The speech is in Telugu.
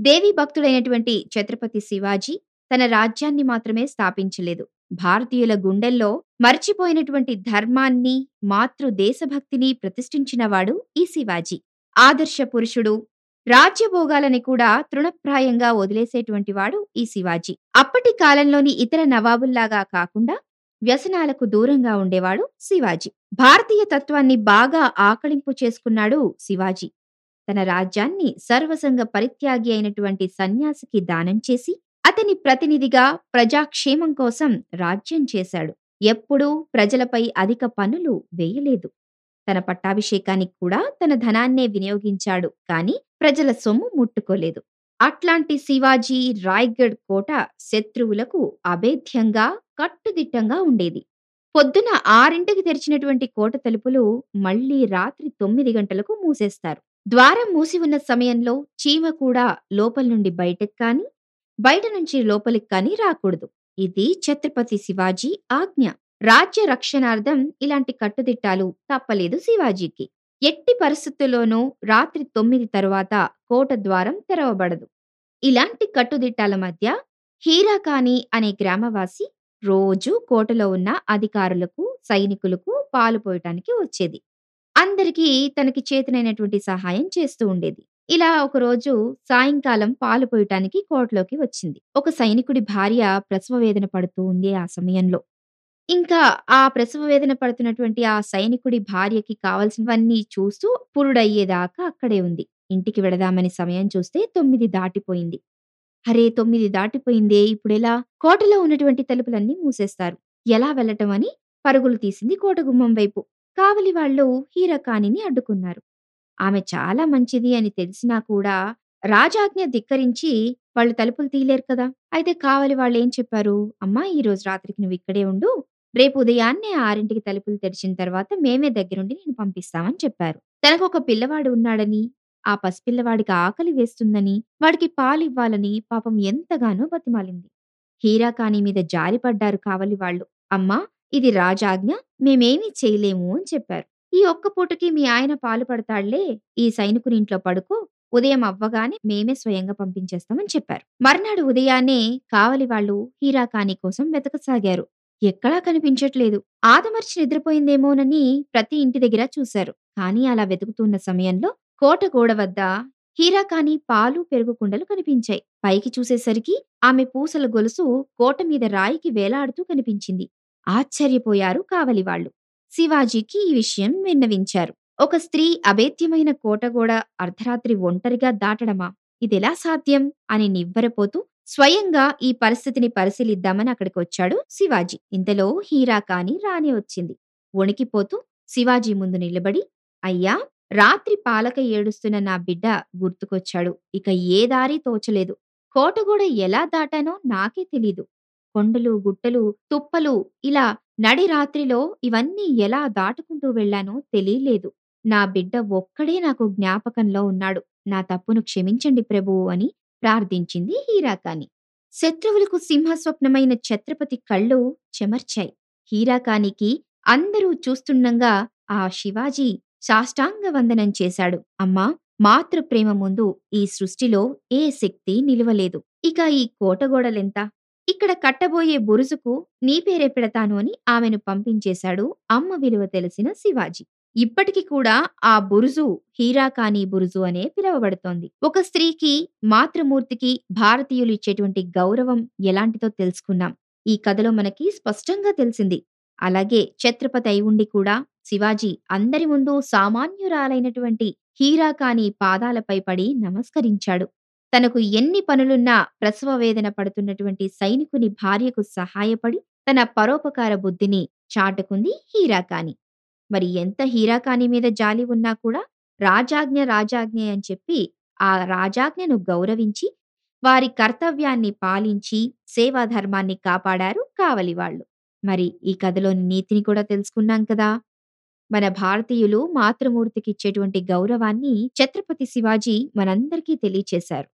దేవి భక్తుడైనటువంటి ఛత్రపతి శివాజీ తన రాజ్యాన్ని మాత్రమే స్థాపించలేదు. భారతీయుల గుండెల్లో మర్చిపోయినటువంటి ధర్మాన్ని, మాతృ దేశభక్తిని ప్రతిష్ఠించినవాడు ఈ శివాజీ. ఆదర్శ పురుషుడు. రాజ్యభోగాలని కూడా తృణప్రాయంగా వదిలేసేటువంటి వాడు ఈ శివాజీ. అప్పటి కాలంలోని ఇతర నవాబుల్లాగా కాకుండా వ్యసనాలకు దూరంగా ఉండేవాడు శివాజీ. భారతీయ తత్వాన్ని బాగా ఆకళింపు చేసుకున్నాడు శివాజీ. తన రాజ్యాన్ని సర్వసంగ పరిత్యాగి అయినటువంటి సన్యాసికి దానం చేసి, అతని ప్రతినిధిగా ప్రజాక్షేమం కోసం రాజ్యం చేశాడు. ఎప్పుడూ ప్రజలపై అధిక పన్నులు వేయలేదు. తన పట్టాభిషేకానికి కూడా తన ధనాన్నే వినియోగించాడు కానీ ప్రజల సొమ్ము ముట్టుకోలేదు. అట్లాంటి శివాజీ రాయ్‌గఢ్ కోట శత్రువులకు అభేద్యంగా, కట్టుదిట్టంగా ఉండేది. పొద్దున ఆరింటికి తెరిచినటువంటి కోట తలుపులు మళ్ళీ రాత్రి తొమ్మిది గంటలకు మూసేస్తారు. ద్వారం మూసి ఉన్న సమయంలో చీమ కూడా లోపల నుండి బయటకు కానీ, బయట నుంచి లోపలికి కానీ రాకూడదు. ఇది ఛత్రపతి శివాజీ ఆజ్ఞ. రాజ్య రక్షణార్థం ఇలాంటి కట్టుదిట్టాలు తప్పలేదు శివాజీకి. ఎట్టి పరిస్థితుల్లోనూ రాత్రి తొమ్మిది తరువాత కోట ద్వారం తెరవబడదు. ఇలాంటి కట్టుదిట్టాల మధ్య హీరాకాని అనే గ్రామవాసి రోజూ కోటలో ఉన్న అధికారులకు, సైనికులకు పాలు పోయటానికి వచ్చేది. అందరికీ తనకి చేతనైనటువంటి సహాయం చేస్తూ ఉండేది. ఇలా ఒకరోజు సాయంకాలం పాలు పోయటానికి కోటలోకి వచ్చింది. ఒక సైనికుడి భార్య ప్రసవ వేదన పడుతూ ఉంది ఆ సమయంలో. ఇంకా ఆ ప్రసవ వేదన పడుతున్నటువంటి ఆ సైనికుడి భార్యకి కావాల్సినవన్నీ చూస్తూ పురుడయ్యేదాకా అక్కడే ఉంది. ఇంటికి వెడదామని సమయం చూస్తే తొమ్మిది దాటిపోయింది. అరే! తొమ్మిది దాటిపోయిందే ఇప్పుడెలా? కోటలో ఉన్నటువంటి తలుపులన్నీ మూసేస్తారు. ఎలా వెళ్ళటం అని పరుగులు తీసింది కోట గుమ్మం వైపు. కావలి వాళ్ళు హీరాకానిని అడ్డుకున్నారు. ఆమె చాలా మంచిది అని తెలిసినా కూడా రాజాజ్ఞ ధిక్కరించి వాళ్ళు తలుపులు తీయలేరు కదా! అయితే కావలి వాళ్ళేం చెప్పారు, అమ్మా ఈరోజు రాత్రికి నువ్విక్కడే ఉండు. రేపు ఉదయాన్నే ఆరింటికి తలుపులు తెరిచిన తర్వాత మేమే దగ్గరుండి నిన్ను పంపిస్తామని చెప్పారు. తనకొక పిల్లవాడు ఉన్నాడని, ఆ పసిపిల్లవాడికి ఆకలి వేస్తుందని, వాడికి పాలివ్వాలని పాపం ఎంతగానో బతిమాలింది. హీరాకాని మీద జారిపడ్డారు కావలి వాళ్ళు. అమ్మా ఇది రాజాజ్ఞ మేమేమీ చేయలేము అని చెప్పారు. ఈ ఒక్క పూటకి మీ ఆయన పాలు పడతాడులే ఈ సైనికుని ఇంట్లో పడుకో ఉదయం అవ్వగానే మేమే స్వయంగా పంపించేస్తామని చెప్పారు. మర్నాడు ఉదయాన్నే కావలి వాళ్ళు హీరాకాని కోసం వెతకసాగారు. ఎక్కడా కనిపించట్లేదు. ఆదమర్చి నిద్రపోయిందేమోనని ప్రతి ఇంటి దగ్గర చూశారు. కానీ అలా వెతుకుతున్న సమయంలో కోట గోడ వద్ద హీరాకాని పాలు, పెరుగు కుండలు కనిపించాయి. పైకి చూసేసరికి ఆమె పూసల గొలుసు కోట మీద రాయికి వేలాడుతూ కనిపించింది. ఆశ్చర్యపోయారు కావలి వాళ్ళు. శివాజీకి ఈ విషయం విన్నవించారు. ఒక స్త్రీ అభేద్యమైన కోటగోడ అర్ధరాత్రి ఒంటరిగా దాటడమా? ఇదెలా సాధ్యం? అని నివ్వరపోతూ స్వయంగా ఈ పరిస్థితిని పరిశీలిద్దామని అక్కడికొచ్చాడు శివాజీ. ఇంతలో హీరా కాని రాని వచ్చింది. వణికిపోతూ శివాజీ ముందు నిలబడి అయ్యా! రాత్రి పాలక ఏడుస్తున్న నా బిడ్డ గుర్తుకొచ్చాడు. ఇక ఏ దారి తోచలేదు. కోటగూడ ఎలా దాటానో నాకే తెలీదు. కొండలు, గుట్టలు, తుప్పలు ఇలా నడి రాత్రిలో ఇవన్నీ ఎలా దాటుకుంటూ వెళ్ళానో తెలియలేదు నా బిడ్డ ఒక్కడే నాకు జ్ఞాపకంలో ఉన్నాడు. నా తప్పును క్షమించండి ప్రభువు అని ప్రార్థించింది హీరాకాని. శత్రువులకు సింహస్వప్నమైన ఛత్రపతి కళ్ళు చెమర్చాయి. హీరాకానికి అందరూ చూస్తుండగా ఆ శివాజీ సాష్టాంగ వందనం చేశాడు. అమ్మా! మాతృప్రేమ ముందు ఈ సృష్టిలో ఏ శక్తి నిలువలేదు. ఇక ఈ కోటగోడలెంత? ఇక్కడ కట్టబోయే బురుజుకు నీ పేరే పెడతాను అని ఆమెను పంపించేశాడు అమ్మ విలువ తెలిసిన శివాజీ. ఇప్పటికి కూడా ఆ బురుజు హీరాకాని బురుజు అనే పిలువబడుతోంది. ఒక స్త్రీకి, మాతృమూర్తికి భారతీయులు ఇచ్చేటువంటి గౌరవం ఎలాంటిదో తెలుసుకున్నాం. ఈ కథలో మనకి స్పష్టంగా తెలిసింది. అలాగే ఛత్రపతి అయి ఉండి కూడా శివాజీ అందరి ముందు సామాన్యురాలైనటువంటి హీరాకాని పాదాలపై పడి నమస్కరించాడు. తనకు ఎన్ని పనులున్నా ప్రసవ వేదన పడుతున్నటువంటి సైనికుని భార్యకు సహాయపడి తన పరోపకార బుద్ధిని చాటుకుంది హీరాకాని. మరి ఎంత హీరాకాని మీద జాలి ఉన్నా కూడా రాజాజ్ఞ రాజాజ్ఞ అని చెప్పి ఆ రాజాజ్ఞను గౌరవించి వారి కర్తవ్యాన్ని పాలించి సేవా ధర్మాన్ని కాపాడారు కావలి వాళ్ళు. మరి ఈ కథలోని నీతిని కూడా తెలుసుకున్నాం కదా! మన భారతీయులు మాతృమూర్తికిచ్చేటువంటి గౌరవాన్ని ఛత్రపతి శివాజీ మనందరికీ తెలియచేశారు.